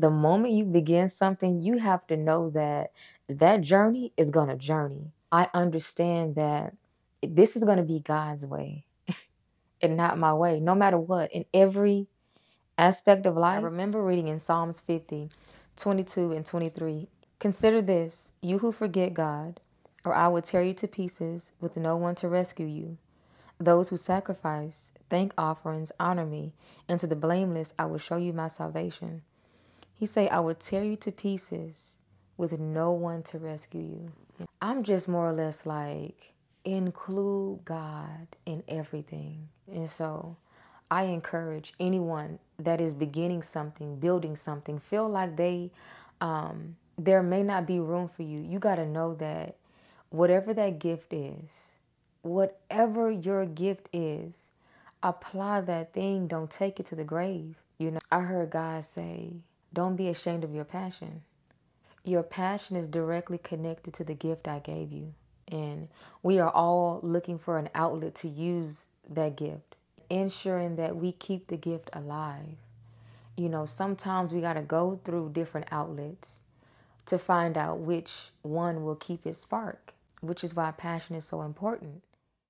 The moment you begin something, you have to know that that journey is going to journey. I understand that this is going to be God's way and not my way, no matter what, in every aspect of life. I remember reading in Psalms 50, 22 and 23 Consider this, you who forget God, or I will tear you to pieces with no one to rescue you. Those who sacrifice, thank offerings, honor me, and to the blameless I will show you my salvation. He say, I will tear you to pieces with no one to rescue you. I'm just more or less like, include God in everything. And so I encourage anyone that is beginning something, building something, feel like they um, there may not be room for you. You got to know that whatever that gift is, whatever your gift is, apply that thing. Don't take it to the grave. You know, I heard God say, don't be ashamed of your passion. Your passion is directly connected to the gift I gave you. And we are all looking for an outlet to use that gift, ensuring that we keep the gift alive. You know, sometimes we got to go through different outlets to find out which one will keep its spark, which is why passion is so important.